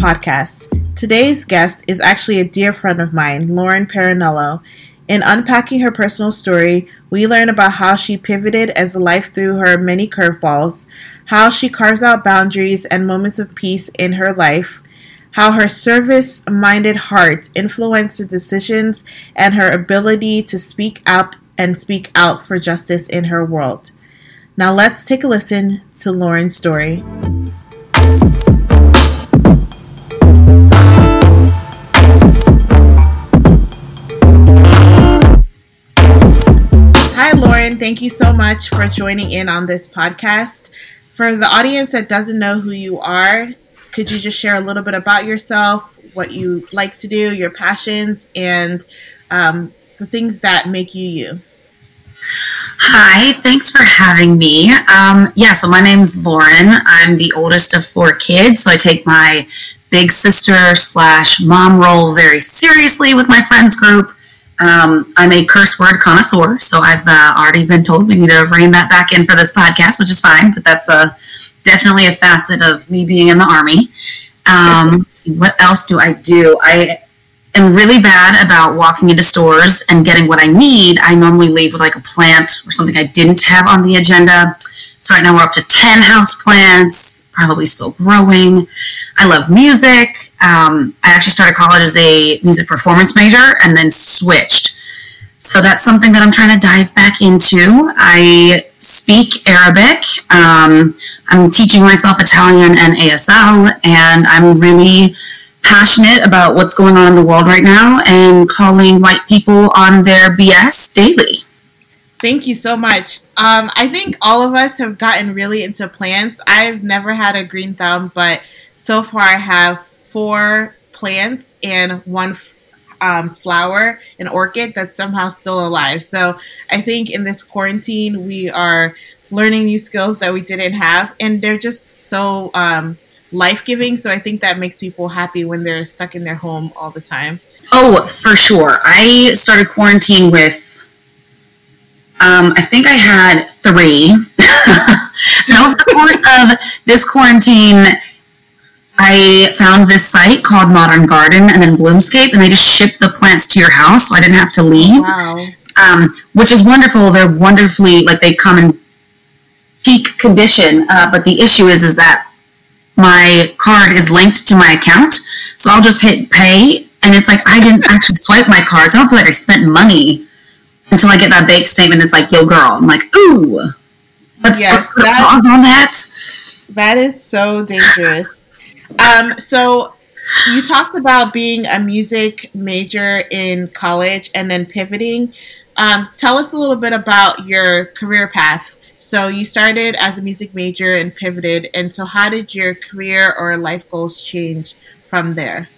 podcast. Today's guest is actually a dear friend of mine, Lauren Perinello. In unpacking her personal story, we learn about how she pivoted as life threw her many curveballs, how she carves out boundaries and moments of peace in her life, how her service minded heart influenced the decisions and her ability to speak up and speak out for justice in her world. Now let's take a listen to Lauren's story. Thank you so much for joining in on this podcast. For the audience that doesn't know who you are, could you just share a little bit about yourself, what you like to do, your passions, and um, the things that make you you? Hi, thanks for having me. Um, yeah, so my name's Lauren. I'm the oldest of four kids, so I take my big sister slash mom role very seriously with my friends group. Um, I'm a curse word connoisseur, so I've uh, already been told we need to rein that back in for this podcast, which is fine, but that's a, definitely a facet of me being in the Army. Um, see, what else do I do? I am really bad about walking into stores and getting what I need. I normally leave with like a plant or something I didn't have on the agenda. So right now we're up to 10 house plants, probably still growing. I love music. Um, I actually started college as a music performance major and then switched. So that's something that I'm trying to dive back into. I speak Arabic. Um, I'm teaching myself Italian and ASL, and I'm really passionate about what's going on in the world right now and calling white people on their BS daily. Thank you so much. Um, I think all of us have gotten really into plants. I've never had a green thumb, but so far I have four plants and one um, flower, an orchid that's somehow still alive. So I think in this quarantine, we are learning new skills that we didn't have, and they're just so um, life giving. So I think that makes people happy when they're stuck in their home all the time. Oh, for sure. I started quarantine with, um, I think I had three. and over the course of this quarantine, I found this site called Modern Garden and then Bloomscape, and they just ship the plants to your house, so I didn't have to leave. Wow. Um, which is wonderful. They're wonderfully like they come in peak condition, uh, but the issue is is that my card is linked to my account. So I'll just hit pay, and it's like I didn't actually swipe my card. So I don't feel like I spent money until I get that bank statement. It's like, yo, girl. I'm like, ooh. Let's, Yes, let's put a pause on that. That is so dangerous. Um, so you talked about being a music major in college and then pivoting. Um, tell us a little bit about your career path. So you started as a music major and pivoted, and so how did your career or life goals change from there?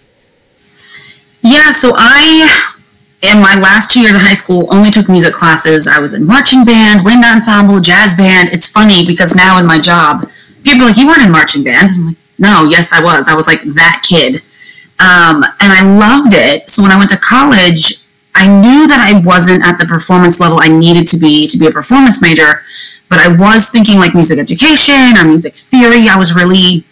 Yeah, so I, in my last two years of high school, only took music classes. I was in marching band, wind ensemble, jazz band. It's funny because now in my job, people are like, You weren't in marching band. I'm like, No, yes, I was. I was like that kid. Um, and I loved it. So when I went to college, I knew that I wasn't at the performance level I needed to be to be a performance major, but I was thinking like music education or music theory. I was really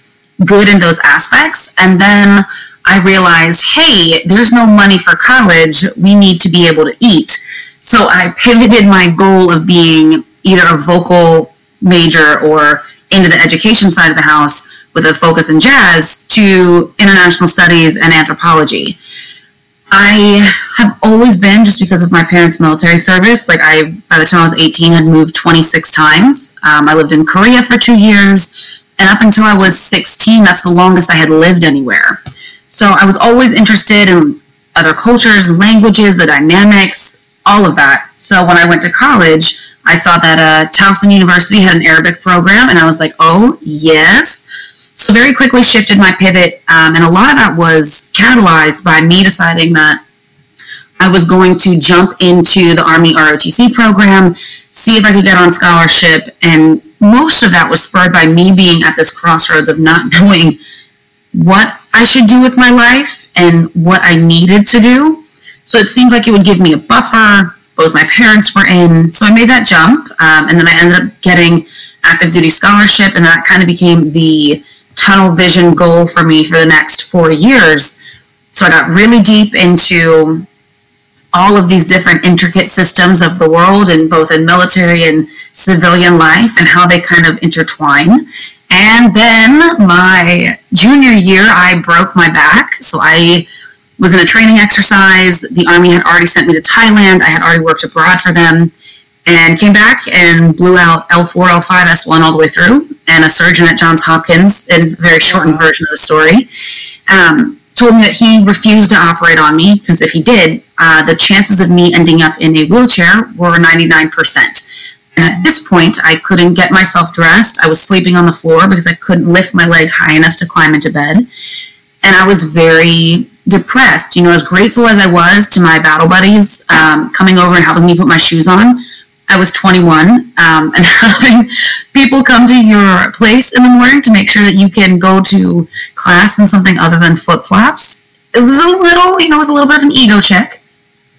good in those aspects. And then I realized, hey, there's no money for college. We need to be able to eat. So I pivoted my goal of being either a vocal major or into the education side of the house with a focus in jazz to international studies and anthropology. I have always been just because of my parents' military service. Like I, by the time I was 18, had moved 26 times. Um, I lived in Korea for two years, and up until I was 16, that's the longest I had lived anywhere. So I was always interested in other cultures, languages, the dynamics, all of that. So when I went to college, I saw that uh, Towson University had an Arabic program, and I was like, oh yes. So very quickly shifted my pivot, um, and a lot of that was catalyzed by me deciding that I was going to jump into the Army ROTC program, see if I could get on scholarship, and most of that was spurred by me being at this crossroads of not knowing what I should do with my life and what I needed to do. So it seemed like it would give me a buffer. Both my parents were in, so I made that jump, um, and then I ended up getting active duty scholarship, and that kind of became the tunnel vision goal for me for the next four years. So I got really deep into all of these different intricate systems of the world and both in military and civilian life and how they kind of intertwine. And then my junior year, I broke my back. So I was in a training exercise. The Army had already sent me to Thailand. I had already worked abroad for them and came back and blew out L4, L5, S1 all the way through. And a surgeon at Johns Hopkins, in a very shortened version of the story, um, told me that he refused to operate on me because if he did, uh, the chances of me ending up in a wheelchair were 99%. And at this point, I couldn't get myself dressed. I was sleeping on the floor because I couldn't lift my leg high enough to climb into bed. And I was very depressed. You know, as grateful as I was to my battle buddies um, coming over and helping me put my shoes on, I was 21, um, and having people come to your place in the morning to make sure that you can go to class in something other than flip flops. It was a little, you know, it was a little bit of an ego check.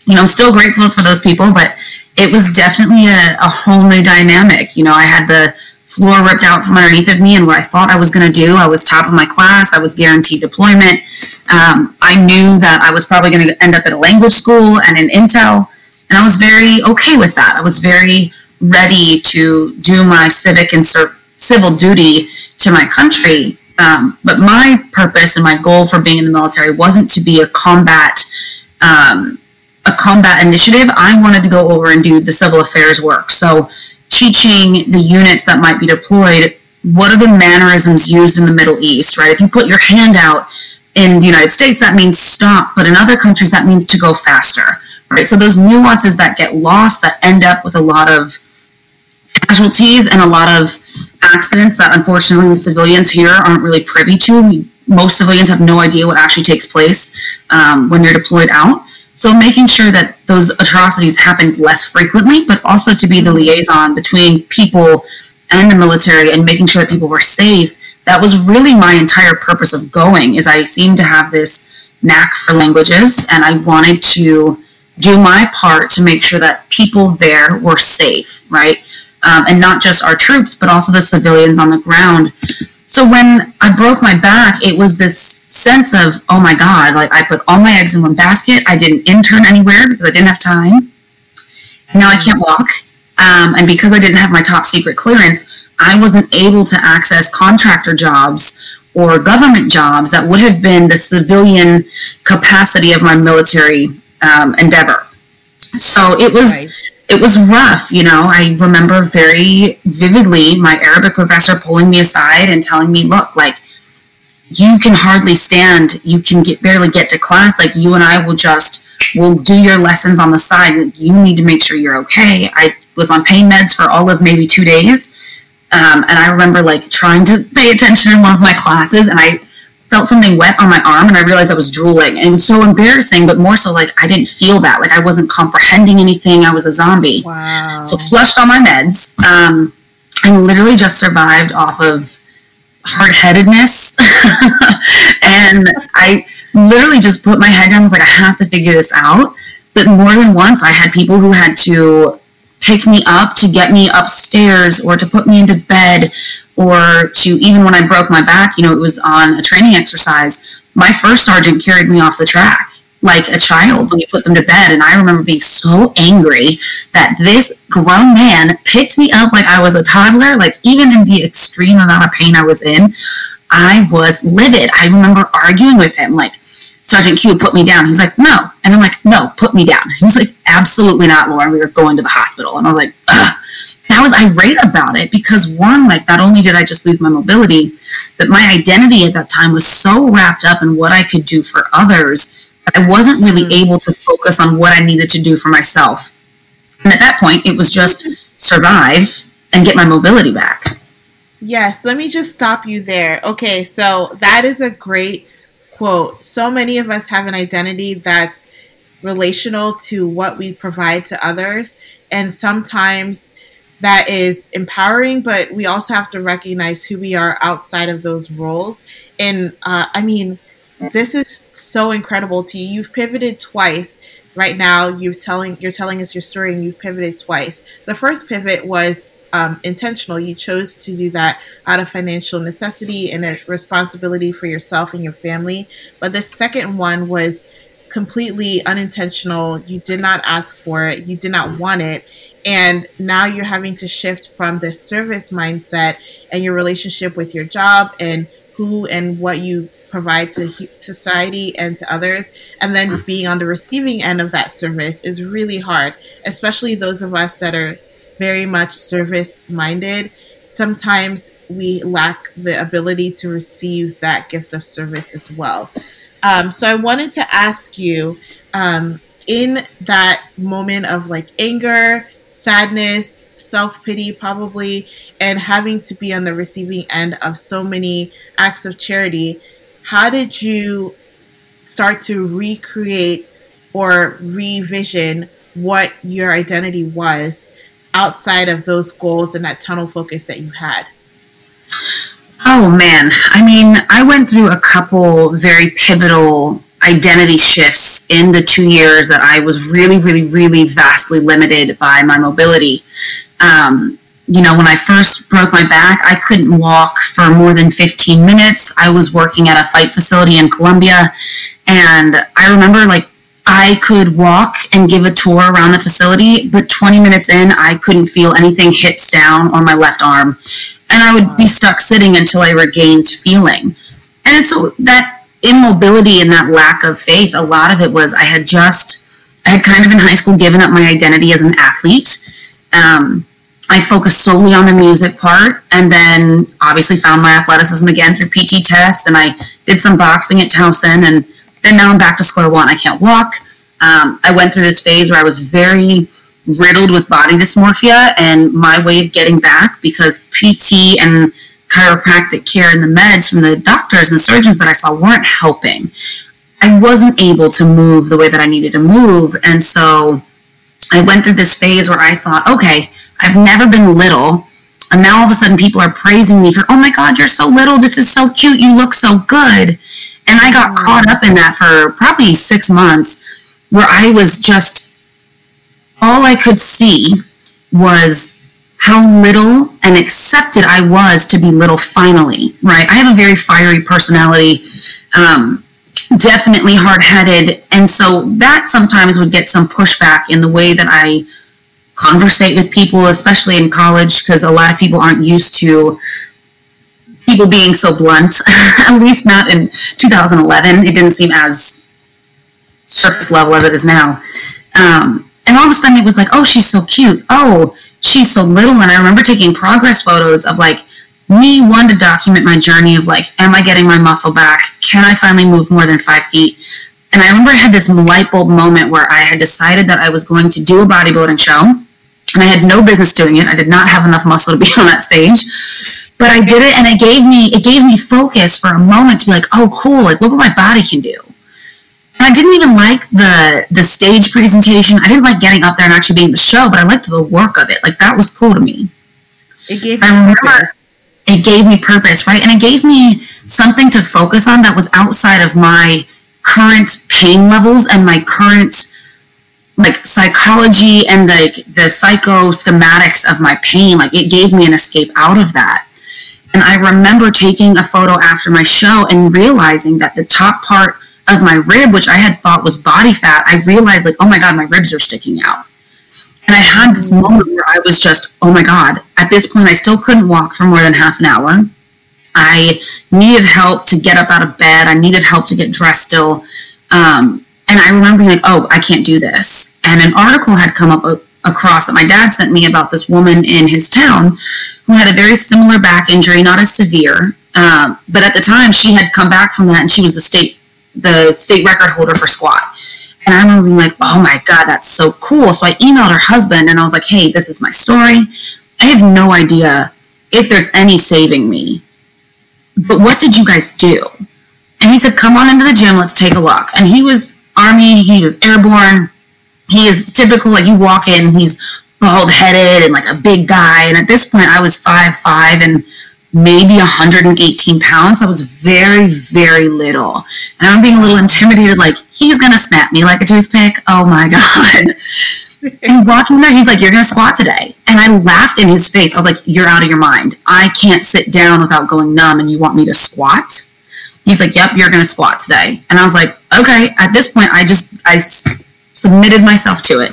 You know, I'm still grateful for those people, but it was definitely a, a whole new dynamic. You know, I had the floor ripped out from underneath of me and what I thought I was going to do. I was top of my class. I was guaranteed deployment. Um, I knew that I was probably going to end up at a language school and in Intel. And I was very okay with that. I was very ready to do my civic and civil duty to my country. Um, but my purpose and my goal for being in the military wasn't to be a combat um, a combat initiative. I wanted to go over and do the civil affairs work. So teaching the units that might be deployed what are the mannerisms used in the Middle East, right? If you put your hand out in the United States, that means stop, but in other countries, that means to go faster right? So those nuances that get lost that end up with a lot of casualties and a lot of accidents that unfortunately civilians here aren't really privy to. Most civilians have no idea what actually takes place um, when you're deployed out. So making sure that those atrocities happen less frequently, but also to be the liaison between people and the military and making sure that people were safe. That was really my entire purpose of going. Is I seemed to have this knack for languages, and I wanted to do my part to make sure that people there were safe, right? Um, and not just our troops, but also the civilians on the ground. So when I broke my back, it was this sense of, oh my God, like I put all my eggs in one basket. I didn't intern anywhere because I didn't have time. Now I can't walk. Um, and because I didn't have my top secret clearance, I wasn't able to access contractor jobs or government jobs that would have been the civilian capacity of my military um, endeavor. So it was right. it was rough, you know. I remember very vividly my Arabic professor pulling me aside and telling me, "Look, like you can hardly stand. You can get barely get to class. Like you and I will just will do your lessons on the side. You need to make sure you're okay." I was on pain meds for all of maybe two days. Um, and I remember like trying to pay attention in one of my classes, and I felt something wet on my arm and I realized I was drooling. And it was so embarrassing, but more so like I didn't feel that. Like I wasn't comprehending anything. I was a zombie. Wow. So flushed all my meds. Um, I literally just survived off of hard headedness. and I literally just put my head down. I was like, I have to figure this out. But more than once, I had people who had to pick me up to get me upstairs or to put me into bed or to even when I broke my back, you know, it was on a training exercise. My first sergeant carried me off the track like a child when you put them to bed. And I remember being so angry that this grown man picked me up like I was a toddler, like even in the extreme amount of pain I was in. I was livid. I remember arguing with him, like, Sergeant Q put me down. He's like, no. And I'm like, no, put me down. He's like, absolutely not, Lauren. We are going to the hospital. And I was like, ugh. And I was irate about it because one, like, not only did I just lose my mobility, but my identity at that time was so wrapped up in what I could do for others that I wasn't really mm-hmm. able to focus on what I needed to do for myself. And at that point, it was just survive and get my mobility back. Yes, let me just stop you there. Okay, so that is a great quote So many of us have an identity that's relational to what we provide to others. And sometimes that is empowering, but we also have to recognize who we are outside of those roles. And uh, I mean, this is so incredible to you. You've pivoted twice. Right now, you're telling you're telling us your story, and you've pivoted twice. The first pivot was um, intentional. You chose to do that out of financial necessity and a responsibility for yourself and your family. But the second one was completely unintentional. You did not ask for it, you did not want it. And now you're having to shift from the service mindset and your relationship with your job and who and what you provide to society and to others. And then being on the receiving end of that service is really hard, especially those of us that are very much service minded. Sometimes we lack the ability to receive that gift of service as well. Um, so I wanted to ask you um, in that moment of like anger, sadness, self pity, probably, and having to be on the receiving end of so many acts of charity, how did you start to recreate or revision what your identity was outside of those goals and that tunnel focus that you had? Oh man, I mean, I went through a couple very pivotal identity shifts in the two years that I was really, really, really vastly limited by my mobility. Um, you know, when I first broke my back, I couldn't walk for more than 15 minutes. I was working at a fight facility in Columbia, and I remember like I could walk and give a tour around the facility, but 20 minutes in, I couldn't feel anything hips down on my left arm. And I would be stuck sitting until I regained feeling. And it's that immobility and that lack of faith, a lot of it was I had just, I had kind of in high school given up my identity as an athlete. Um, I focused solely on the music part and then obviously found my athleticism again through PT tests and I did some boxing at Towson and then now I'm back to square one. I can't walk. Um, I went through this phase where I was very riddled with body dysmorphia, and my way of getting back because PT and chiropractic care and the meds from the doctors and the surgeons that I saw weren't helping. I wasn't able to move the way that I needed to move, and so I went through this phase where I thought, okay, I've never been little. And now all of a sudden people are praising me for, oh my God, you're so little. This is so cute. You look so good. And I got mm. caught up in that for probably six months where I was just, all I could see was how little and accepted I was to be little finally, right? I have a very fiery personality, um, definitely hard headed. And so that sometimes would get some pushback in the way that I conversate with people, especially in college, because a lot of people aren't used to people being so blunt, at least not in 2011. It didn't seem as surface level as it is now. Um, and all of a sudden it was like, oh, she's so cute. Oh, she's so little. And I remember taking progress photos of like me, one, to document my journey of like, am I getting my muscle back? Can I finally move more than five feet? And I remember I had this light bulb moment where I had decided that I was going to do a bodybuilding show. And I had no business doing it. I did not have enough muscle to be on that stage but I did it and it gave me it gave me focus for a moment to be like, oh cool, like look what my body can do. And I didn't even like the the stage presentation. I didn't like getting up there and actually being the show, but I liked the work of it. Like that was cool to me. It gave me purpose. It gave me purpose, right? And it gave me something to focus on that was outside of my current pain levels and my current like psychology and like the psycho schematics of my pain like it gave me an escape out of that and I remember taking a photo after my show and realizing that the top part of my rib, which I had thought was body fat, I realized, like, oh my God, my ribs are sticking out. And I had this moment where I was just, oh my God. At this point, I still couldn't walk for more than half an hour. I needed help to get up out of bed. I needed help to get dressed still. Um, and I remember being like, oh, I can't do this. And an article had come up across that my dad sent me about this woman in his town who had a very similar back injury, not as severe, um, but at the time she had come back from that and she was the state the state record holder for squat. And I remember being like, oh my god, that's so cool. So I emailed her husband and I was like, hey, this is my story. I have no idea if there's any saving me. But what did you guys do? And he said, come on into the gym, let's take a look. And he was Army, he was airborne, he is typical like you walk in he's bald headed and like a big guy and at this point i was five five and maybe 118 pounds i was very very little and i'm being a little intimidated like he's gonna snap me like a toothpick oh my god and walking there, he's like, You're going to squat today. And I laughed in his face. I was like, You're out of your mind. I can't sit down without going numb, and you want me to squat? He's like, Yep, you're going to squat today. And I was like, Okay. At this point, I just, I s- submitted myself to it.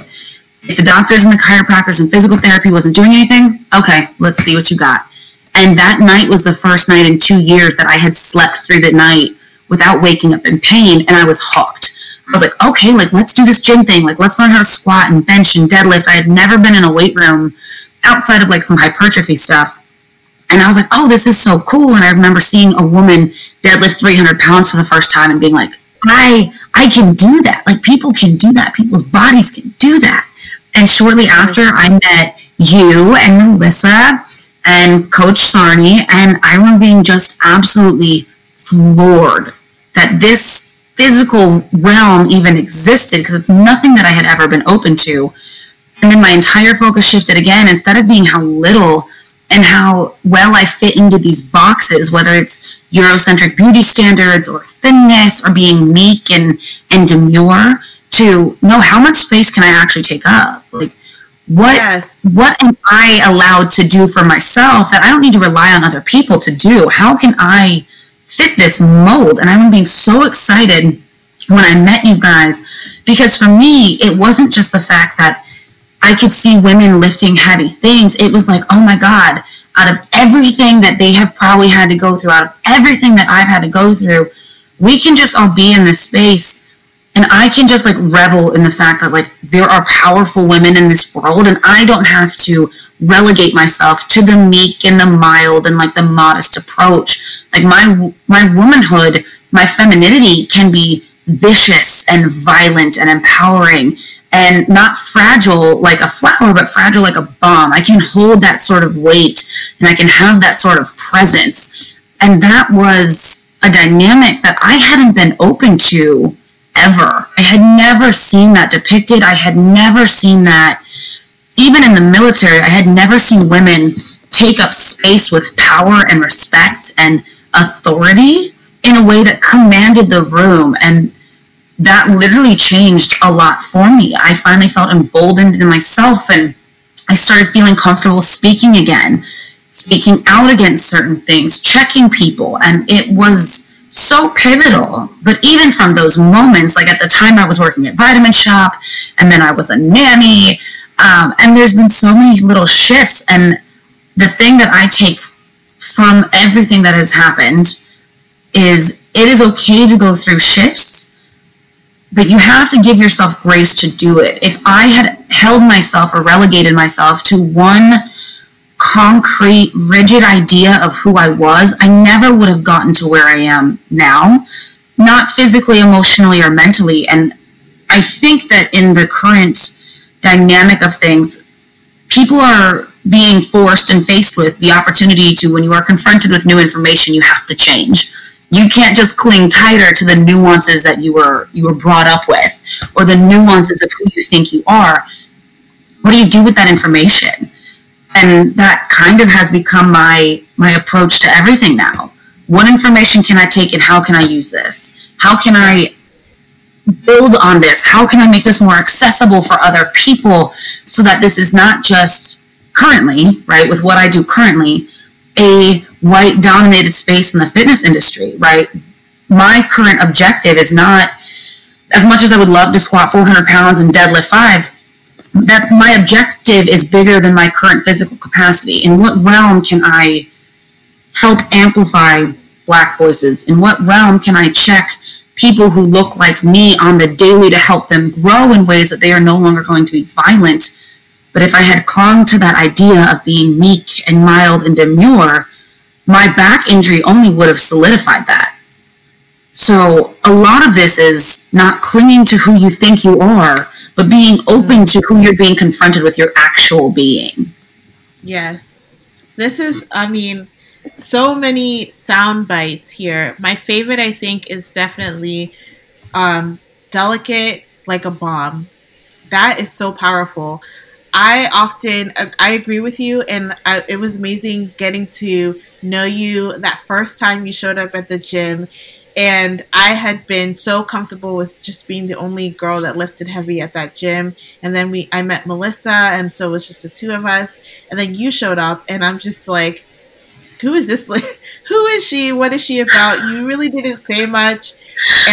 If the doctors and the chiropractors and physical therapy wasn't doing anything, okay, let's see what you got. And that night was the first night in two years that I had slept through the night without waking up in pain, and I was hooked. I was like, okay, like let's do this gym thing. Like let's learn how to squat and bench and deadlift. I had never been in a weight room outside of like some hypertrophy stuff. And I was like, oh, this is so cool. And I remember seeing a woman deadlift 300 pounds for the first time and being like, I, I can do that. Like people can do that. People's bodies can do that. And shortly after, I met you and Melissa and Coach Sarni, and I remember being just absolutely floored that this physical realm even existed because it's nothing that I had ever been open to. And then my entire focus shifted again. Instead of being how little and how well I fit into these boxes, whether it's Eurocentric beauty standards or thinness or being meek and, and demure, to know how much space can I actually take up? Like, what Yes. what am I allowed to do for myself that I don't need to rely on other people to do? How can I fit this mold? And I remember being so excited when I met you guys because for me, it wasn't just the fact that I could see women lifting heavy things. It was like, oh my God, out of everything that they have probably had to go through, out of everything that I've had to go through, we can just all be in this space and I can just like revel in the fact that like there are powerful women in this world and I don't have to relegate myself to the meek and the mild and like the modest approach. Like my my womanhood, my femininity can be vicious and violent and empowering and not fragile like a flower but fragile like a bomb. I can hold that sort of weight and I can have that sort of presence. And that was a dynamic that I hadn't been open to ever. I had never seen that depicted. I had never seen that, even in the military, I had never seen women take up space with power and respect and authority in a way that commanded the room. And that literally changed a lot for me. I finally felt emboldened in myself and I started feeling comfortable speaking again, speaking out against certain things, checking people. And it was so pivotal. But even from those moments, like at the time I was working at Vitamin Shoppe, and then I was a nanny, um, and there's been so many little shifts. And the thing that I take from everything that has happened is it is okay to go through shifts, but you have to give yourself grace to do it. If I had held myself or relegated myself to one concrete, rigid idea of who I was, I never would have gotten to where I am now, not physically, emotionally, or mentally. And I think that in the current dynamic of things, people are being forced and faced with the opportunity to, when you are confronted with new information, you have to change. You can't just cling tighter to the nuances that you were you were brought up with, or the nuances of who you think you are. What do you do with that information? And that kind of has become my my approach to everything now. What information can i take and how can i use this? How can i build on this? How can i make this more accessible for other people so that this is not just currently right with what i do currently a white dominated space in the fitness industry right? My current objective is not as much as i would love to squat 400 pounds and deadlift five that my objective is bigger than my current physical capacity. In what realm can I help amplify black voices? In what realm can I check people who look like me on the daily to help them grow in ways that they are no longer going to be violent? But if I had clung to that idea of being meek and mild and demure, my back injury only would have solidified that. So a lot of this is not clinging to who you think you are, but being open to who you're being confronted with your actual being. Yes. This is, I mean, so many sound bites here. My favorite, I think, is definitely um, delicate like a bomb. That is so powerful. I often, I agree with you, and I, it was amazing getting to know you that first time you showed up at the gym And I had been so comfortable with just being the only girl that lifted heavy at that gym. And then we, I met Melissa, and so it was just the two of us. And then you showed up, and I'm just like, who is this? who is she? What is she about? You really didn't say much.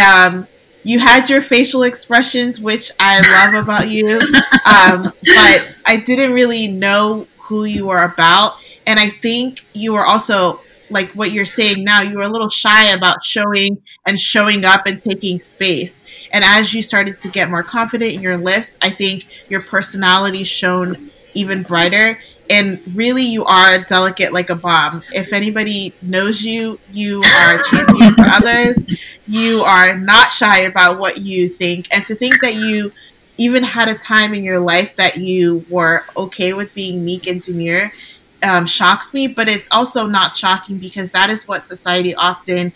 Um, you had your facial expressions, which I love about you, um, but I didn't really know who you were about. And I think you were also like what you're saying now, you were a little shy about showing and showing up and taking space. And as you started to get more confident in your lifts, I think your personality shone even brighter and really you are delicate like a bomb. If anybody knows you, you are a champion for others. You are not shy about what you think. And to think that you even had a time in your life that you were okay with being meek and demure um, shocks me, but it's also not shocking because that is what society often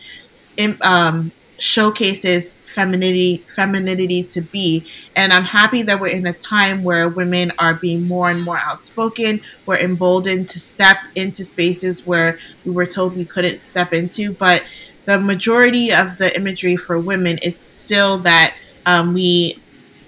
um, showcases femininity femininity to be. And i'm happy that we're in a time where women are being more and more outspoken. We're emboldened to step into spaces where we were told we couldn't step into but the majority of the imagery for women is still that um, we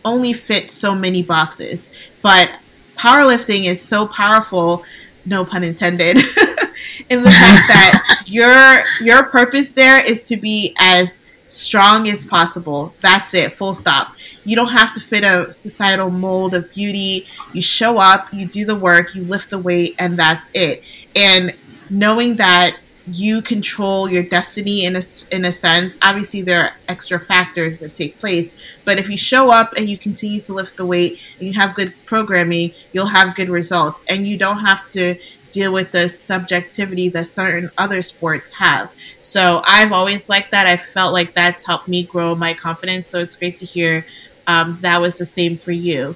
only fit so many boxes. But powerlifting is so powerful no pun intended in the fact that your your purpose there is to be as strong as possible. That's it, full stop. You don't have to fit a societal mold of beauty. You show up, you do the work, you lift the weight, and that's it. And knowing that you control your destiny in a, in a sense. Obviously, there are extra factors that take place, but if you show up and you continue to lift the weight and you have good programming, you'll have good results. And you don't have to deal with the subjectivity that certain other sports have. So I've always liked that. I felt like that's helped me grow my confidence. So it's great to hear um, that was the same for you.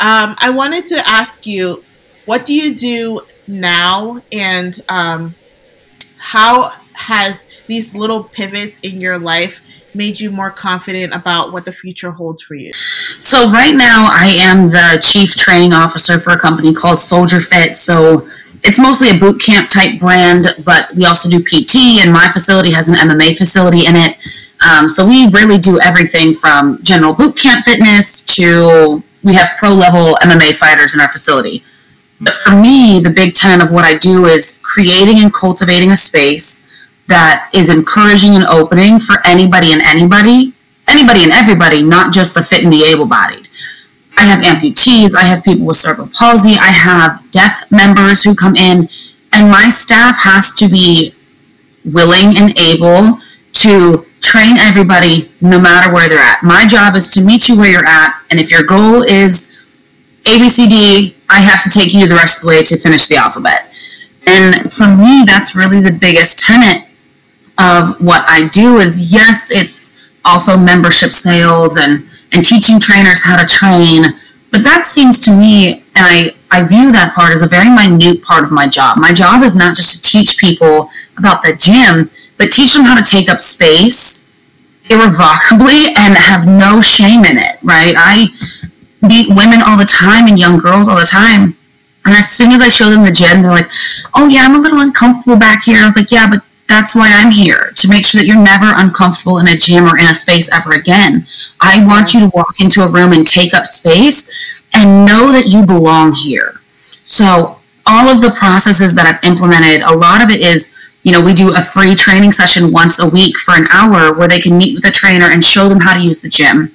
Um, I wanted to ask you, what do you do now, and um, how has these little pivots in your life made you more confident about what the future holds for you? So right now I am the chief training officer for a company called Soldier Fit. So it's mostly a boot camp type brand, but we also do PT, and my facility has an MMA facility in it. Um, so we really do everything from general boot camp fitness to we have pro level MMA fighters in our facility. But for me, the big tenet of what I do is creating and cultivating a space that is encouraging and opening for anybody and anybody, anybody and everybody, not just the fit and the able bodied. I have amputees, I have people with cerebral palsy, I have deaf members who come in, and my staff has to be willing and able to train everybody no matter where they're at. My job is to meet you where you're at, and if your goal is ABCD, I have to take you the rest of the way to finish the alphabet. And for me, that's really the biggest tenet of what I do is yes, it's also membership sales and and teaching trainers how to train. But that seems to me, and I, I view that part as a very minute part of my job. My job is not just to teach people about the gym, but teach them how to take up space irrevocably and have no shame in it, right? I meet women all the time and young girls all the time. And as soon as I show them the gym, they're like, oh, yeah, I'm a little uncomfortable back here. I was like, yeah, but that's why I'm here to make sure that you're never uncomfortable in a gym or in a space ever again. I want you to walk into a room and take up space and know that you belong here. So, all of the processes that I've implemented, a lot of it is, you know, we do a free training session once a week for an hour where they can meet with a trainer and show them how to use the gym.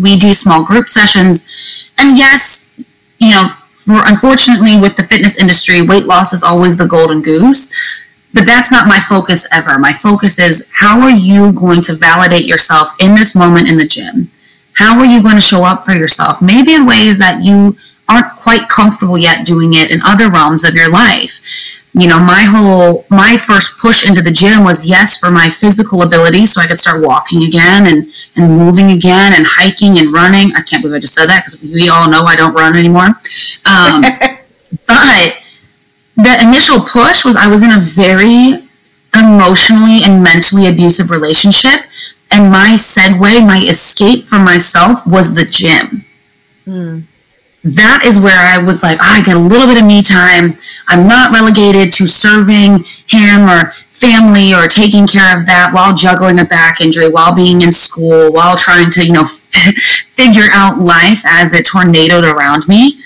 We do small group sessions. And yes, you know, for unfortunately with the fitness industry, weight loss is always the golden goose but that's not my focus ever. My focus is how are you going to validate yourself in this moment in the gym? How are you going to show up for yourself? Maybe in ways that you aren't quite comfortable yet doing it in other realms of your life. You know, my whole, my first push into the gym was yes, for my physical ability, so I could start walking again and, and moving again and hiking and running. I can't believe I just said that because we all know I don't run anymore. Um, but the initial push was I was in a very emotionally and mentally abusive relationship. And my segue, my escape from myself was the gym. Mm. That is where I was like, oh, I get a little bit of me time. I'm not relegated to serving him or family or taking care of that while juggling a back injury, while being in school, while trying to, you know, figure out life as it tornadoed around me.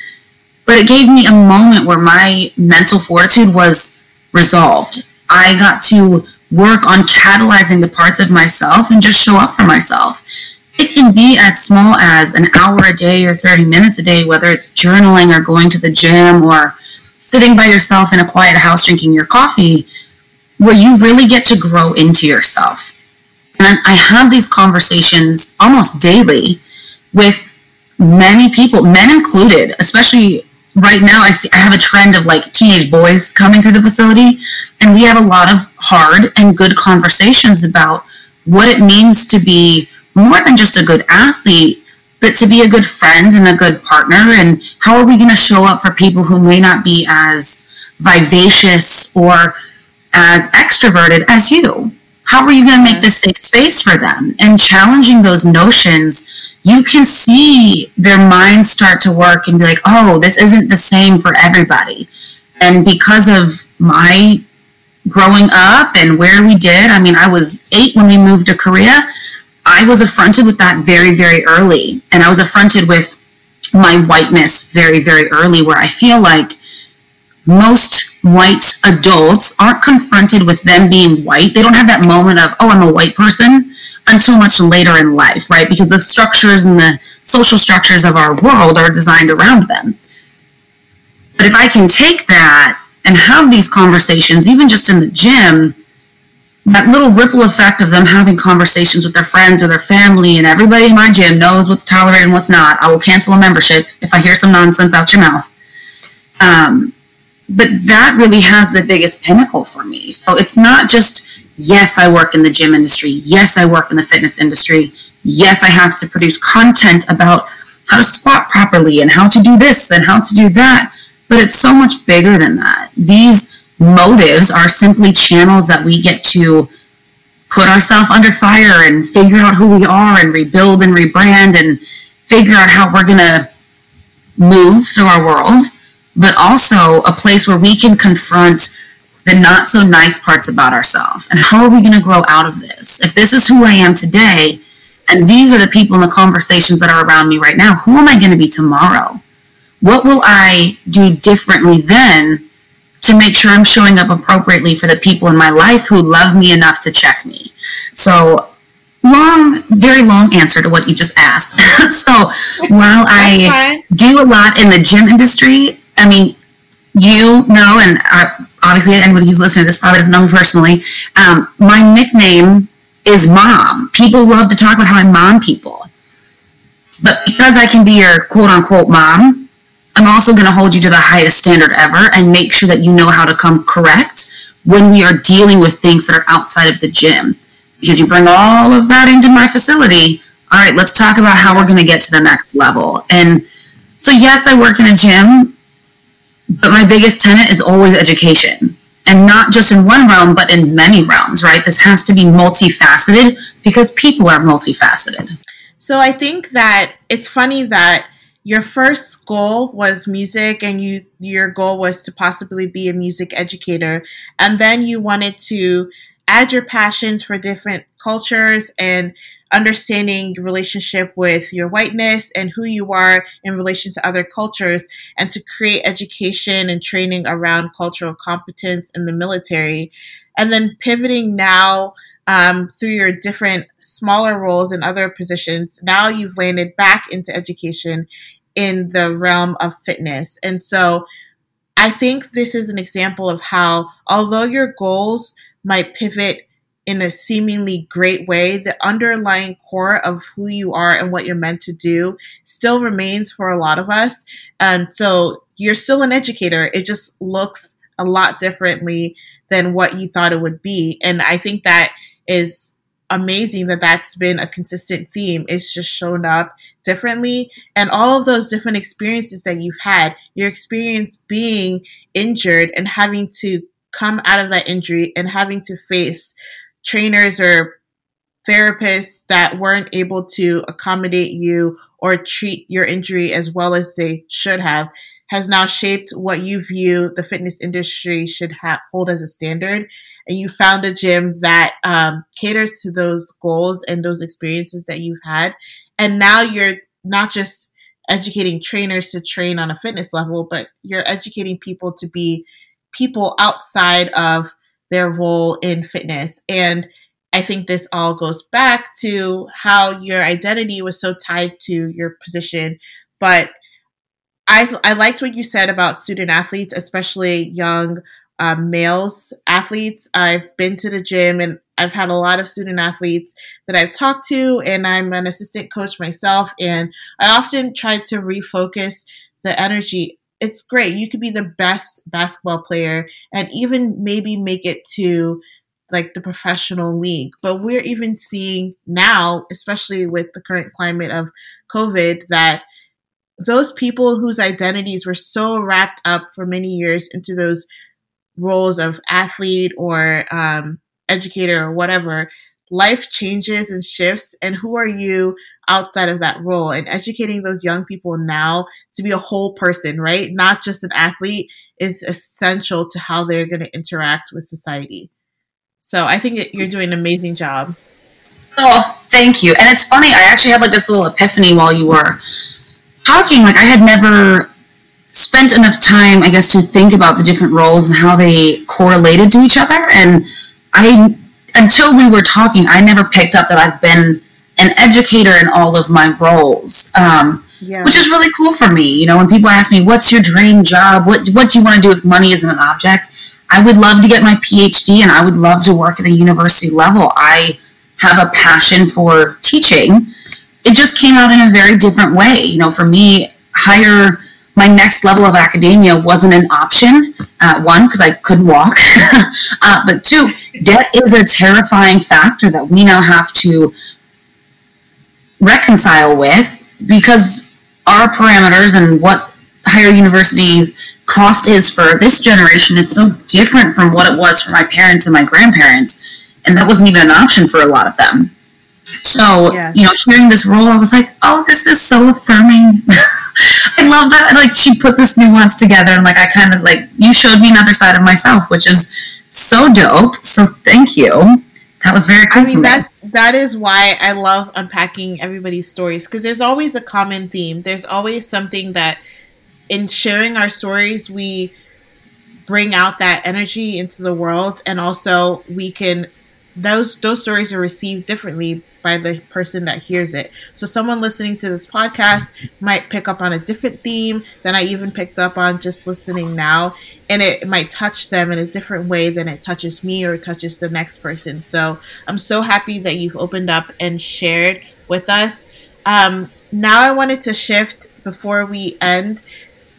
But it gave me a moment where my mental fortitude was resolved. I got to work on catalyzing the parts of myself and just show up for myself. It can be as small as an hour a day or 30 minutes a day, whether it's journaling or going to the gym or sitting by yourself in a quiet house drinking your coffee, where you really get to grow into yourself. And I have these conversations almost daily with many people, men included, especially right now I see I have a trend of like teenage boys coming through the facility and we have a lot of hard and good conversations about what it means to be more than just a good athlete, but to be a good friend and a good partner. And how are we going to show up for people who may not be as vivacious or as extroverted as you? How are you going to make this safe space for them? And challenging those notions, you can see their minds start to work and be like, oh, this isn't the same for everybody. And because of my growing up and where we did, I mean, I was eight when we moved to Korea. I was affronted with that very, very early. And I was affronted with my whiteness very, very early, where I feel like most white adults aren't confronted with them being white. They don't have that moment of, oh, I'm a white person until much later in life, right? Because the structures and the social structures of our world are designed around them. But if I can take that and have these conversations, even just in the gym, that little ripple effect of them having conversations with their friends or their family and everybody in my gym knows what's tolerated and what's not. I will cancel a membership if I hear some nonsense out your mouth. Um, but that really has the biggest pinnacle for me. So it's not just, yes, I work in the gym industry. Yes, I work in the fitness industry. Yes, I have to produce content about how to squat properly and how to do this and how to do that. But it's so much bigger than that. These motives are simply channels that we get to put ourselves under fire and figure out who we are and rebuild and rebrand and figure out how we're going to move through our world, but also a place where we can confront the not so nice parts about ourselves. And how are we going to grow out of this? If this is who I am today, and these are the people in the conversations that are around me right now, who am I going to be tomorrow? What will I do differently then to make sure I'm showing up appropriately for the people in my life who love me enough to check me. So, long, very long answer to what you just asked. so, while I do a lot in the gym industry, I mean, you know, and uh, obviously anybody who's listening to this probably doesn't know me personally, um, my nickname is mom. People love to talk about how I mom people. But because I can be your quote unquote mom, I'm also going to hold you to the highest standard ever and make sure that you know how to come correct when we are dealing with things that are outside of the gym. Because you bring all of that into my facility. All right, let's talk about how we're going to get to the next level. And so, yes, I work in a gym, but my biggest tenet is always education. And not just in one realm, but in many realms, right? This has to be multifaceted because people are multifaceted. So I think that it's funny that your first goal was music and you your goal was to possibly be a music educator. And then you wanted to add your passions for different cultures and understanding your relationship with your whiteness and who you are in relation to other cultures and to create education and training around cultural competence in the military. And then pivoting now um, through your different smaller roles and other positions, now you've landed back into education in the realm of fitness. And so I think this is an example of how, although your goals might pivot in a seemingly great way, the underlying core of who you are and what you're meant to do still remains for a lot of us. And so you're still an educator. It just looks a lot differently than what you thought it would be. And I think that is amazing that that's been a consistent theme. It's just shown up differently. And all of those different experiences that you've had, your experience being injured and having to come out of that injury and having to face trainers or therapists that weren't able to accommodate you or treat your injury as well as they should have has now shaped what you view the fitness industry should ha- hold as a standard. And you found a gym that um, caters to those goals and those experiences that you've had. And now you're not just educating trainers to train on a fitness level, but you're educating people to be people outside of their role in fitness. And I think this all goes back to how your identity was so tied to your position. But I, I liked what you said about student athletes, especially young um, males athletes. I've been to the gym and I've had a lot of student athletes that I've talked to, and I'm an assistant coach myself. And I often try to refocus the energy. It's great. You could be the best basketball player and even maybe make it to like the professional league. But we're even seeing now, especially with the current climate of COVID, that those people whose identities were so wrapped up for many years into those roles of athlete or um, educator or whatever, life changes and shifts. And who are you outside of that role? And educating those young people now to be a whole person, right? Not just an athlete is essential to how they're going to interact with society. So I think you're doing an amazing job. Oh, thank you. And it's funny, I actually had like this little epiphany while you were talking. Like I had never spent enough time, I guess, to think about the different roles and how they correlated to each other. And I, until we were talking, I never picked up that I've been an educator in all of my roles, um, yeah. which is really cool for me. You know, when people ask me, "What's your dream job? What What do you want to do if money isn't an object?" I would love to get my PhD, and I would love to work at a university level. I have a passion for teaching. It just came out in a very different way. You know, for me, higher my next level of academia wasn't an option. Uh, one, because I couldn't walk, uh, but two, debt is a terrifying factor that we now have to reconcile with because our parameters and what higher universities cost is for this generation is so different from what it was for my parents and my grandparents and that wasn't even an option for a lot of them so, yeah. you know, hearing this role, I was like, oh, this is so affirming. I love that. And like, she put this nuance together, and like, I kind of like, you showed me another side of myself, which is so dope. So, thank you. That was very cool. I mean, that that is why I love unpacking everybody's stories because there's always a common theme. There's always something that, in sharing our stories, we bring out that energy into the world, and also we can those those stories are received differently by the person that hears it. So someone listening to this podcast might pick up on a different theme than I even picked up on just listening now, and it might touch them in a different way than it touches me or touches the next person. So I'm so happy that you've opened up and shared with us. Um, now I wanted to shift before we end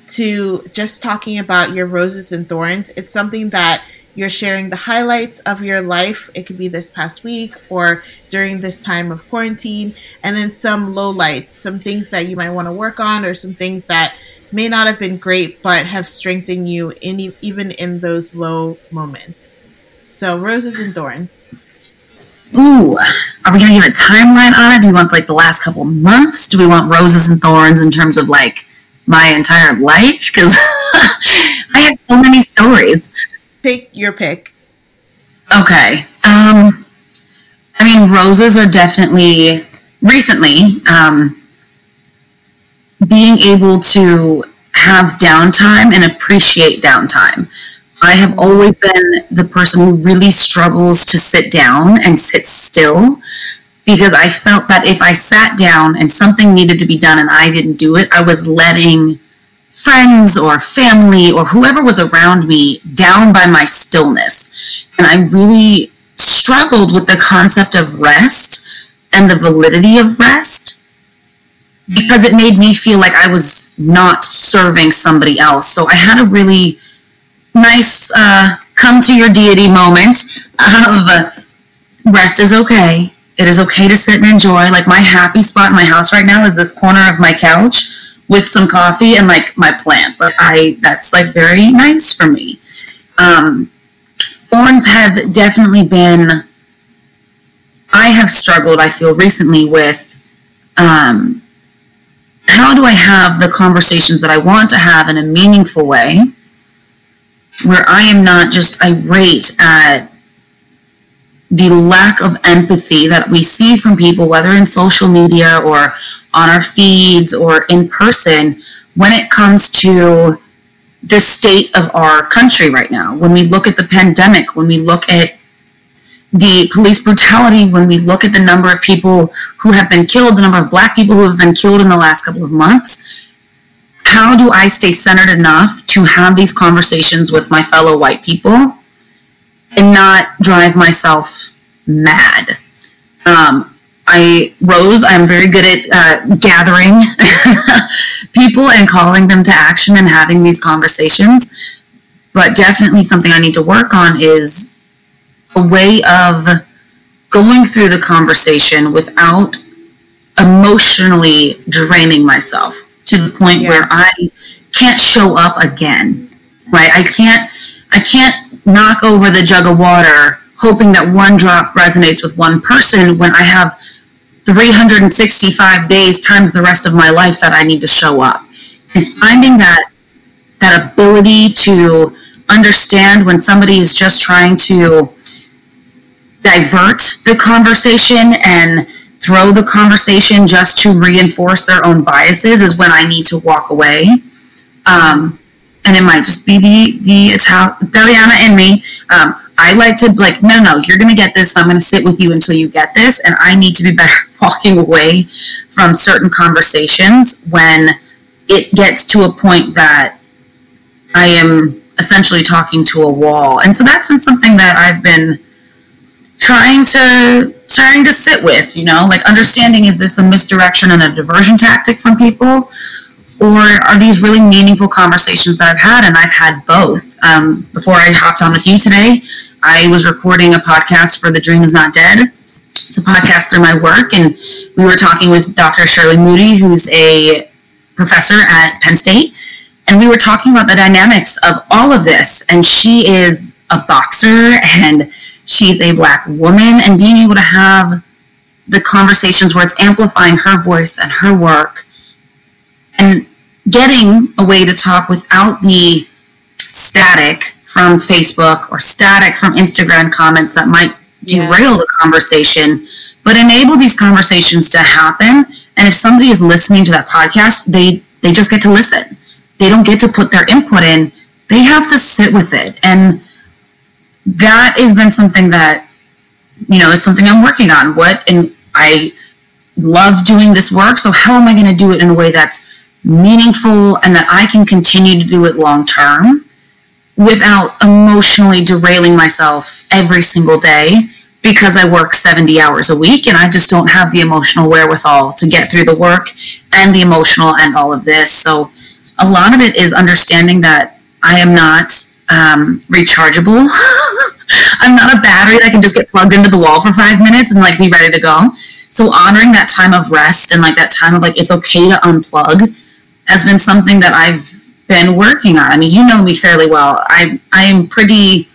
to just talking about your roses and thorns. It's something that you're sharing the highlights of your life. It could be this past week or during this time of quarantine, and then some lowlights, some things that you might want to work on, or some things that may not have been great but have strengthened you in even in those low moments. So, roses and thorns. Ooh, are we gonna give a timeline on it? Do we want like the last couple months? Do we want roses and thorns in terms of like my entire life? Because I have so many stories take your pick. Okay. Um, I mean, roses are definitely recently um, being able to have downtime and appreciate downtime. I have always been the person who really struggles to sit down and sit still because I felt that if I sat down and something needed to be done and I didn't do it, I was letting friends or family or whoever was around me down by my stillness. And I really struggled with the concept of rest and the validity of rest because it made me feel like I was not serving somebody else. So I had a really nice uh, come to your deity moment of rest is okay. It is okay to sit and enjoy. Like my happy spot in my house right now is this corner of my couch with some coffee and like my plants. Like I, that's like very nice for me. Um, thorns have definitely been. I have struggled. I feel recently with um, how do I have the conversations that I want to have in a meaningful way where I am not just irate at the lack of empathy that we see from people, whether in social media or on our feeds or in person, when it comes to the state of our country right now. When we look at the pandemic, when we look at the police brutality, when we look at the number of people who have been killed, the number of black people who have been killed in the last couple of months, how do I stay centered enough to have these conversations with my fellow white people and not drive myself mad? Um, I Rose, I'm very good at uh, gathering people and calling them to action and having these conversations. But definitely something I need to work on is a way of going through the conversation without emotionally draining myself to the point yes. where I can't show up again. Right? I can't I can't knock over the jug of water hoping that one drop resonates with one person when I have 365 days times the rest of my life that I need to show up. And finding that that ability to understand when somebody is just trying to divert the conversation and throw the conversation just to reinforce their own biases is when I need to walk away. Um, and it might just be the the Italiana in me. Um, I like to like, no, no, you're gonna get this. I'm gonna sit with you until you get this, and I need to be better walking away from certain conversations when it gets to a point that I am essentially talking to a wall. And so that's been something that I've been trying to trying to sit with, you know, like understanding is this a misdirection and a diversion tactic from people? Or are these really meaningful conversations that I've had? And I've had both. Um, before I hopped on with you today, I was recording a podcast for The Dream Is Not Dead. It's a podcast through my work, and we were talking with Dr. Shirley Moody, who's a professor at Penn State, and we were talking about the dynamics of all of this. And she is a boxer, and she's a black woman, and being able to have the conversations where it's amplifying her voice and her work and getting a way to talk without the static from Facebook or static from Instagram comments that might derail yes. the conversation, but enable these conversations to happen. And if somebody is listening to that podcast, they they just get to listen. They don't get to put their input in. They have to sit with it. And that has been something that, you know, is something I'm working on. What and I love doing this work. So how am I going to do it in a way that's meaningful and that I can continue to do it long term without emotionally derailing myself every single day because I work 70 hours a week and I just don't have the emotional wherewithal to get through the work and the emotional and all of this. So a lot of it is understanding that I am not um, rechargeable. I'm not a battery that can just get plugged into the wall for five minutes and like be ready to go. So honoring that time of rest and like that time of like it's okay to unplug has been something that I've been working on. I mean, you know me fairly well. I I am pretty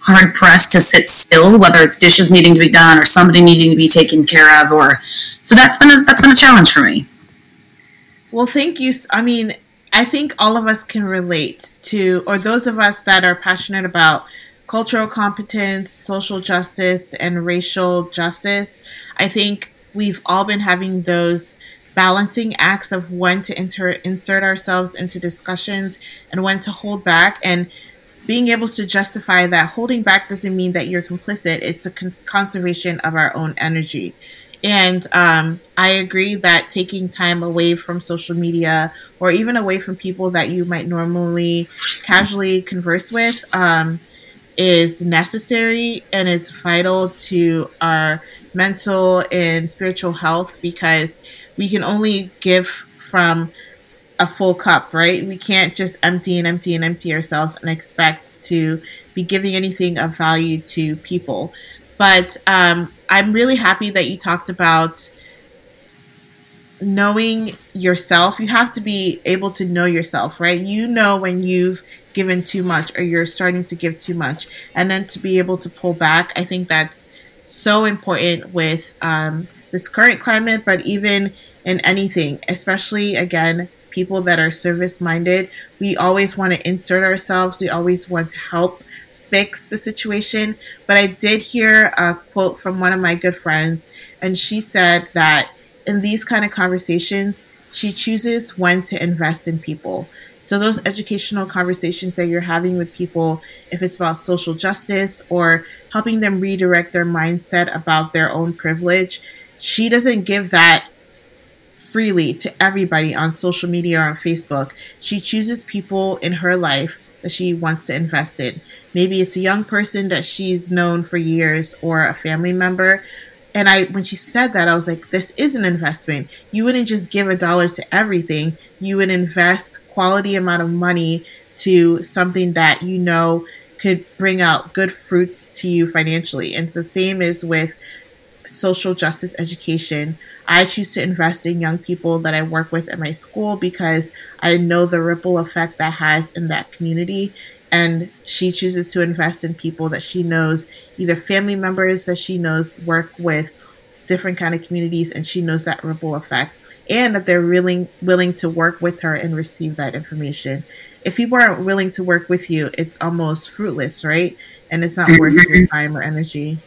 hard pressed to sit still, whether it's dishes needing to be done or somebody needing to be taken care of, or so that's been a, that's been a challenge for me. Well, thank you. I mean, I think all of us can relate to, or those of us that are passionate about cultural competence, social justice, and racial justice. I think we've all been having those balancing acts of when to insert ourselves into discussions and when to hold back. And being able to justify that holding back doesn't mean that you're complicit. It's a con- conservation of our own energy. And um, i agree that taking time away from social media or even away from people that you might normally casually converse with um, is necessary and it's vital to our mental and spiritual health because we can only give from a full cup, right? We can't just empty and empty and empty ourselves and expect to be giving anything of value to people. But um, I'm really happy that you talked about knowing yourself. You have to be able to know yourself, right? You know when you've given too much or you're starting to give too much, and then to be able to pull back. I think that's so important with um, this current climate, but even in anything, especially again, people that are service minded. We always want to insert ourselves, we always want to help fix the situation. But I did hear a quote from one of my good friends, and she said that in these kind of conversations, she chooses when to invest in people. So, those educational conversations that you're having with people, if it's about social justice or helping them redirect their mindset about their own privilege, she doesn't give that freely to everybody on social media or on Facebook. She chooses people in her life that she wants to invest in. Maybe it's a young person that she's known for years or a family member and I when she said that, I was like, this is an investment. You wouldn't just give a dollar to everything. You would invest quality amount of money to something that you know could bring out good fruits to you financially. And it's the same as with social justice education. I choose to invest in young people that I work with at my school because I know the ripple effect that has in that community and she chooses to invest in people that she knows either family members that she knows work with different kind of communities and she knows that ripple effect and that they're willing willing to work with her and receive that information if people aren't willing to work with you it's almost fruitless right and it's not worth your mm-hmm. time or energy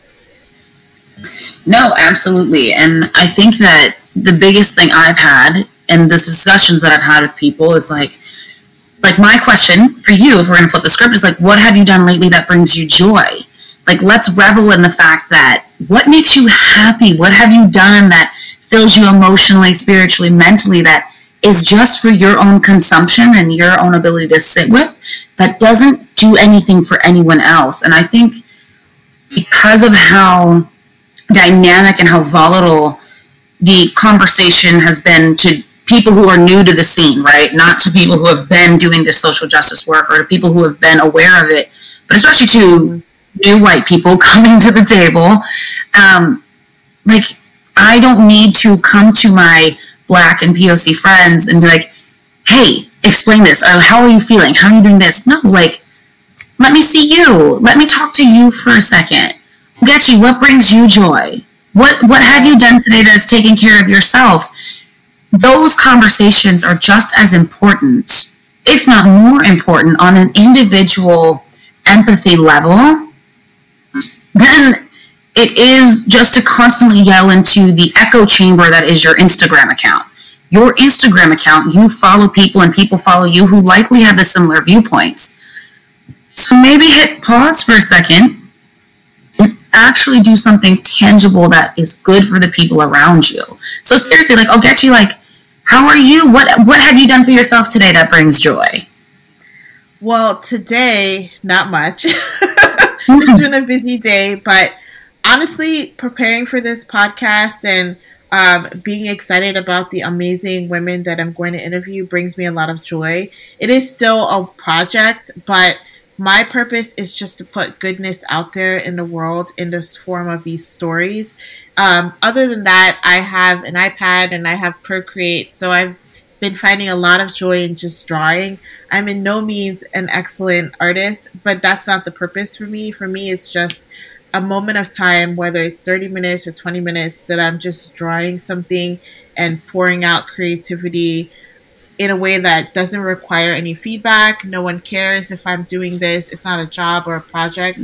no absolutely and i think that the biggest thing i've had and the discussions that i've had with people is like like my question for you, if we're gonna flip the script, is like, what have you done lately that brings you joy? Like, let's revel in the fact that what makes you happy? What have you done that fills you emotionally, spiritually, mentally that is just for your own consumption and your own ability to sit with that doesn't do anything for anyone else. And I think because of how dynamic and how volatile the conversation has been to people who are new to the scene, right? Not to people who have been doing this social justice work or to people who have been aware of it, but especially to new white people coming to the table. Um, like, I don't need to come to my black and POC friends and be like, hey, explain this, or how are you feeling? How are you doing this? No, like, let me see you. Let me talk to you for a second. Getchy, what brings you joy? What what have you done today that's taking care of yourself? those conversations are just as important, if not more important, on an individual empathy level then it is just to constantly yell into the echo chamber that is your Instagram account. Your Instagram account, you follow people and people follow you who likely have the similar viewpoints. So maybe hit pause for a second actually do something tangible that is good for the people around you. So seriously, like I'll get you like how are you? What what have you done for yourself today that brings joy? Well, today, not much. it's been a busy day, but honestly, preparing for this podcast and um, being excited about the amazing women that I'm going to interview brings me a lot of joy. It is still a project, but my purpose is just to put goodness out there in the world in this form of these stories um, other than that, I have an iPad and I have Procreate, so I've been finding a lot of joy in just drawing. I'm in no means an excellent artist, but that's not the purpose for me. For me, it's just a moment of time, whether it's 30 minutes or 20 minutes, that I'm just drawing something and pouring out creativity in a way that doesn't require any feedback. No one cares if I'm doing this. It's not a job or a project.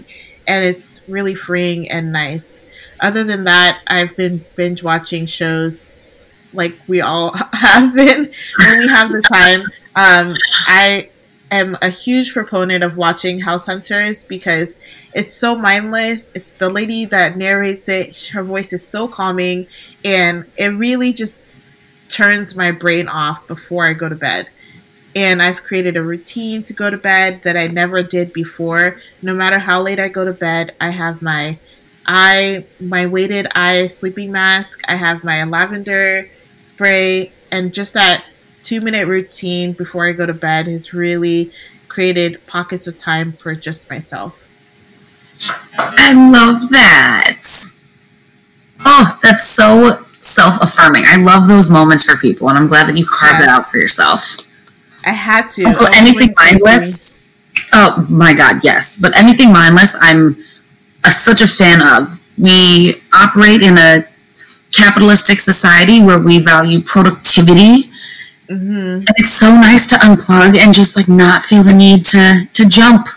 And it's really freeing and nice other than that, I've been binge watching shows like we all have been when we have the time. Um, I am a huge proponent of watching House Hunters because it's so mindless. It, the lady that narrates it, her voice is so calming, and it really just turns my brain off before I go to bed. And I've created a routine to go to bed that I never did before. No matter how late I go to bed, I have my I my weighted eye sleeping mask. I have my lavender spray, and just that two minute routine before I go to bed has really created pockets of time for just myself. I love that. Oh, that's so self affirming. I love those moments for people, and I'm glad that you carved yes. it out for yourself. I had to. Also, anything mindless. Oh my god, yes. But anything mindless, I'm a, such a fan of. We operate in a capitalistic society where we value productivity. Mm-hmm. And it's so nice to unplug and just like not feel the need to to jump.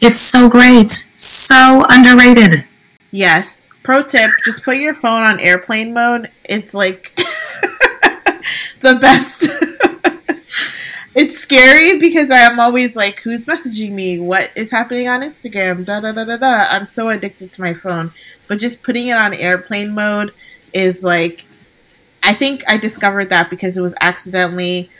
It's so great. So underrated. Yes. Pro tip, just put your phone on airplane mode. It's like the best. it's scary because I'm always like, who's messaging me? What is happening on Instagram? Da da da da da. I'm so addicted to my phone. But just putting it on airplane mode is like I think I discovered that because it was accidentally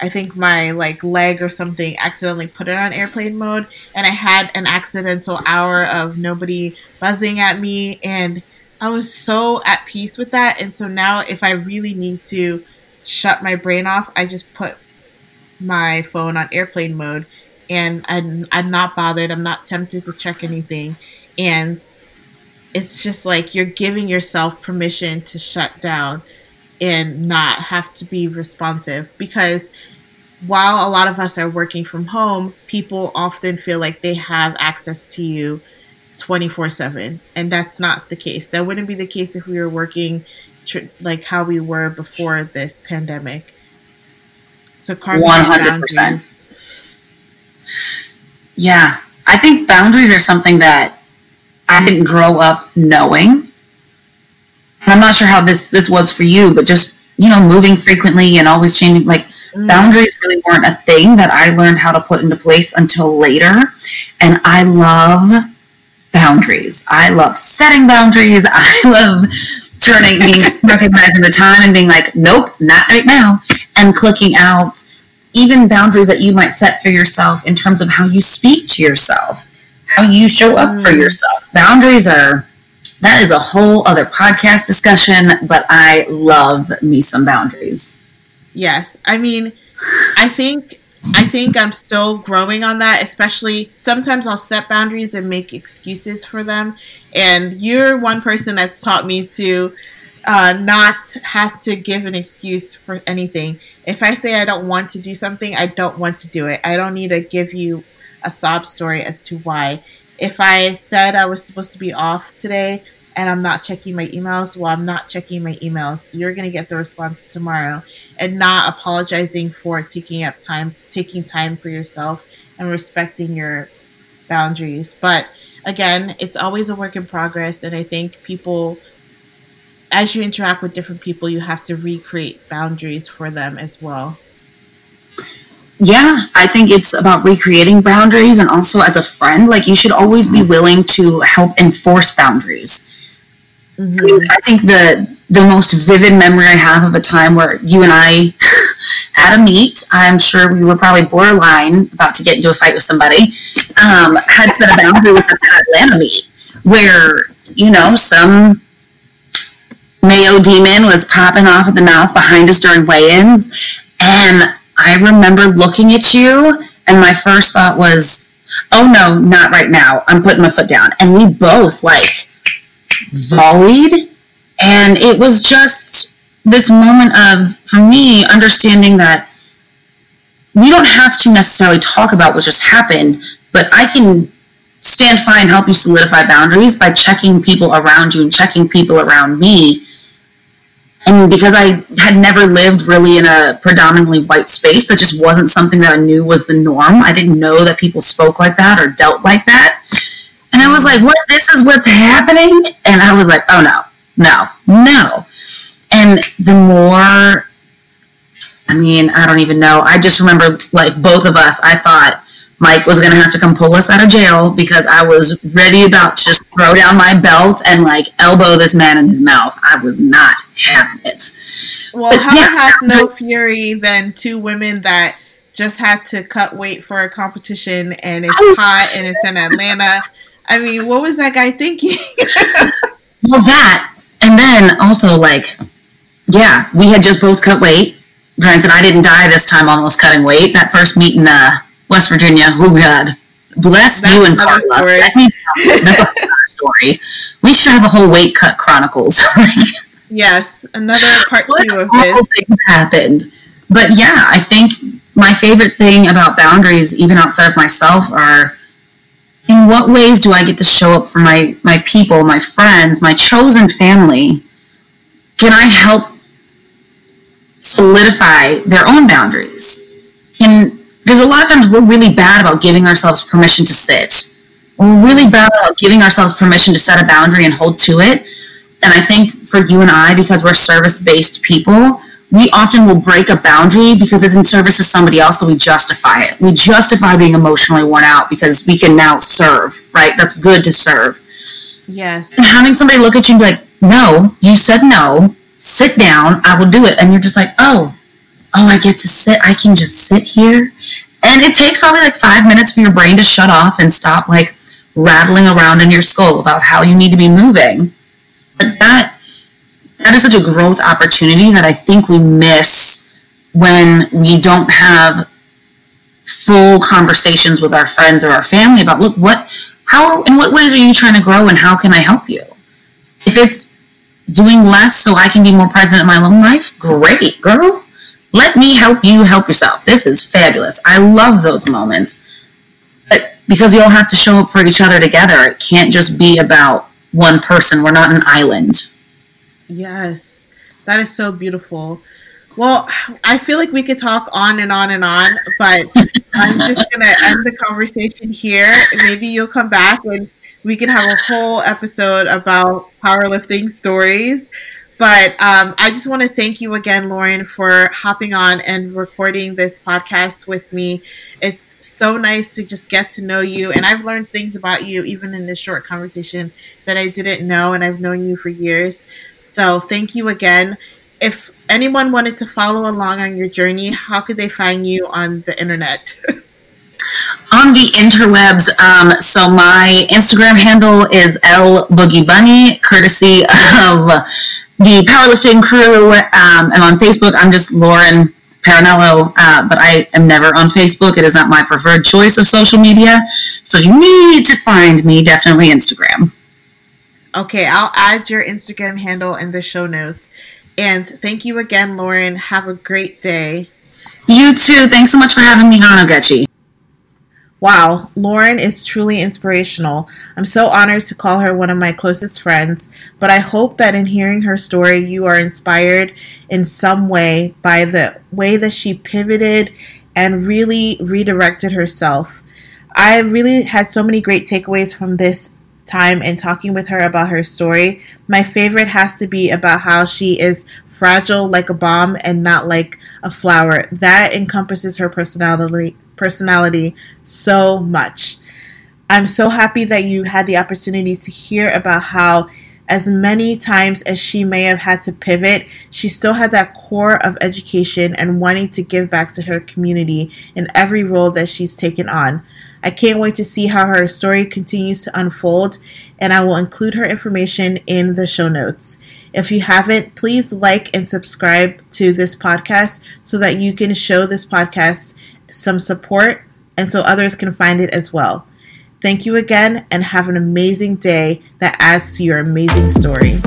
I think my like leg or something accidentally put it on airplane mode and I had an accidental hour of nobody buzzing at me and I was so at peace with that and so now if I really need to shut my brain off I just put my phone on airplane mode and I'm, I'm not bothered I'm not tempted to check anything and it's just like you're giving yourself permission to shut down and not have to be responsive because while a lot of us are working from home, people often feel like they have access to you 24 7. And that's not the case. That wouldn't be the case if we were working tr- like how we were before this pandemic. So, carving 100%. boundaries. Yeah. I think boundaries are something that I didn't grow up knowing. I'm not sure how this this was for you, but just, you know, moving frequently and always changing like Mm. boundaries really weren't a thing that I learned how to put into place until later. And I love boundaries. I love setting boundaries. I love turning, being, recognizing the time and being like, nope, not right now. And clicking out even boundaries that you might set for yourself in terms of how you speak to yourself, how you show up for Mm. yourself. Boundaries are, that is a whole other podcast discussion, but I love me some boundaries. Yes. I mean, I think I think I'm still growing on that, especially sometimes I'll set boundaries and make excuses for them. And you're one person that's taught me to uh, not have to give an excuse for anything. If I say I don't want to do something, I don't want to do it. I don't need to give you a sob story as to why. If I said I was supposed to be off today and I'm not checking my emails, well, I'm not checking my emails. You're going to get the response tomorrow and not apologizing for taking up time, taking time for yourself and respecting your boundaries. But again, it's always a work in progress. And I think people, as you interact with different people, you have to recreate boundaries for them as well. Yeah, I think it's about recreating boundaries and also as a friend, like you should always be willing to help enforce boundaries. hmm I think the the most vivid memory I have of a time where you and I at a meet, I'm sure we were probably borderline about to get into a fight with somebody, um, had set a boundary with an Atlanta meet where, you know, some Mayo demon was popping off at the mouth behind us during weigh-ins. And I remember looking at you and my first thought was, oh no, not right now. I'm putting my foot down. And we both like volleyed and it was just this moment of for me understanding that we don't have to necessarily talk about what just happened but i can stand fine and help you solidify boundaries by checking people around you and checking people around me and because i had never lived really in a predominantly white space that just wasn't something that i knew was the norm i didn't know that people spoke like that or dealt like that and I was like, what? This is what's happening? And I was like, oh no, no, no. And the more, I mean, I don't even know. I just remember, like, both of us, I thought Mike was going to have to come pull us out of jail because I was ready about to just throw down my belt and, like, elbow this man in his mouth. I was not having it. Well, But how yeah, have no fury than two women that just had to cut weight for a competition and it's hot and it's in Atlanta. I mean, what was that guy thinking? Well, that, and then also, like, yeah, we had just both cut weight. Granted, I didn't die this time almost cutting weight. That first meet in uh, West Virginia, oh God. Bless That's you and Carla. Let me that's a whole other story. We should have a whole weight cut chronicles. yes, another part what two of this. things happened. But yeah, I think my favorite thing about boundaries, even outside of myself, are in what ways do I get to show up for my my people, my friends, my chosen family, can I help solidify their own boundaries? And because a lot of times we're really bad about giving ourselves permission to sit. We're really bad about giving ourselves permission to set a boundary and hold to it. And I think for you and I, because we're service based people, we often will break a boundary because it's in service to somebody else, so we justify it. We justify being emotionally worn out because we can now serve, right? That's good to serve. Yes. And having somebody look at you and be like, no, you said no, sit down, I will do it. And you're just like, oh, oh, I get to sit, I can just sit here. And it takes probably like five minutes for your brain to shut off and stop like rattling around in your skull about how you need to be moving. But that that is such a growth opportunity that I think we miss when we don't have full conversations with our friends or our family about look what how in what ways are you trying to grow and how can I help you? If it's doing less so I can be more present in my own life, great, girl. Let me help you help yourself. This is fabulous. I love those moments. But because we all have to show up for each other together, it can't just be about one person. We're not an island. Yes, that is so beautiful. Well, I feel like we could talk on and on and on, but I'm just going to end the conversation here. Maybe you'll come back and we can have a whole episode about powerlifting stories. But um, I just want to thank you again, Lauren, for hopping on and recording this podcast with me. It's so nice to just get to know you. And I've learned things about you, even in this short conversation, that I didn't know. And I've known you for years. So thank you again. If anyone wanted to follow along on your journey, how could they find you on the internet? on the interwebs, um, so my Instagram handle is L Boogie Bunny, courtesy of the powerlifting crew. Um, and on Facebook, I'm just Lauren Paranello, uh, but I am never on Facebook. It is not my preferred choice of social media. So if you need to find me, definitely Instagram. Okay, I'll add your Instagram handle in the show notes. And thank you again, Lauren. Have a great day. You too. Thanks so much for having me on, Ogechi. Wow, Lauren is truly inspirational. I'm so honored to call her one of my closest friends, but I hope that in hearing her story, you are inspired in some way by the way that she pivoted and really redirected herself. I really had so many great takeaways from this time and talking with her about her story. My favorite has to be about how she is fragile like a bomb and not like a flower. That encompasses her personality personality so much. I'm so happy that you had the opportunity to hear about how as many times as she may have had to pivot, she still had that core of education and wanting to give back to her community in every role that she's taken on. I can't wait to see how her story continues to unfold, and I will include her information in the show notes. If you haven't, please like and subscribe to this podcast so that you can show this podcast some support and so others can find it as well. Thank you again and have an amazing day that adds to your amazing story.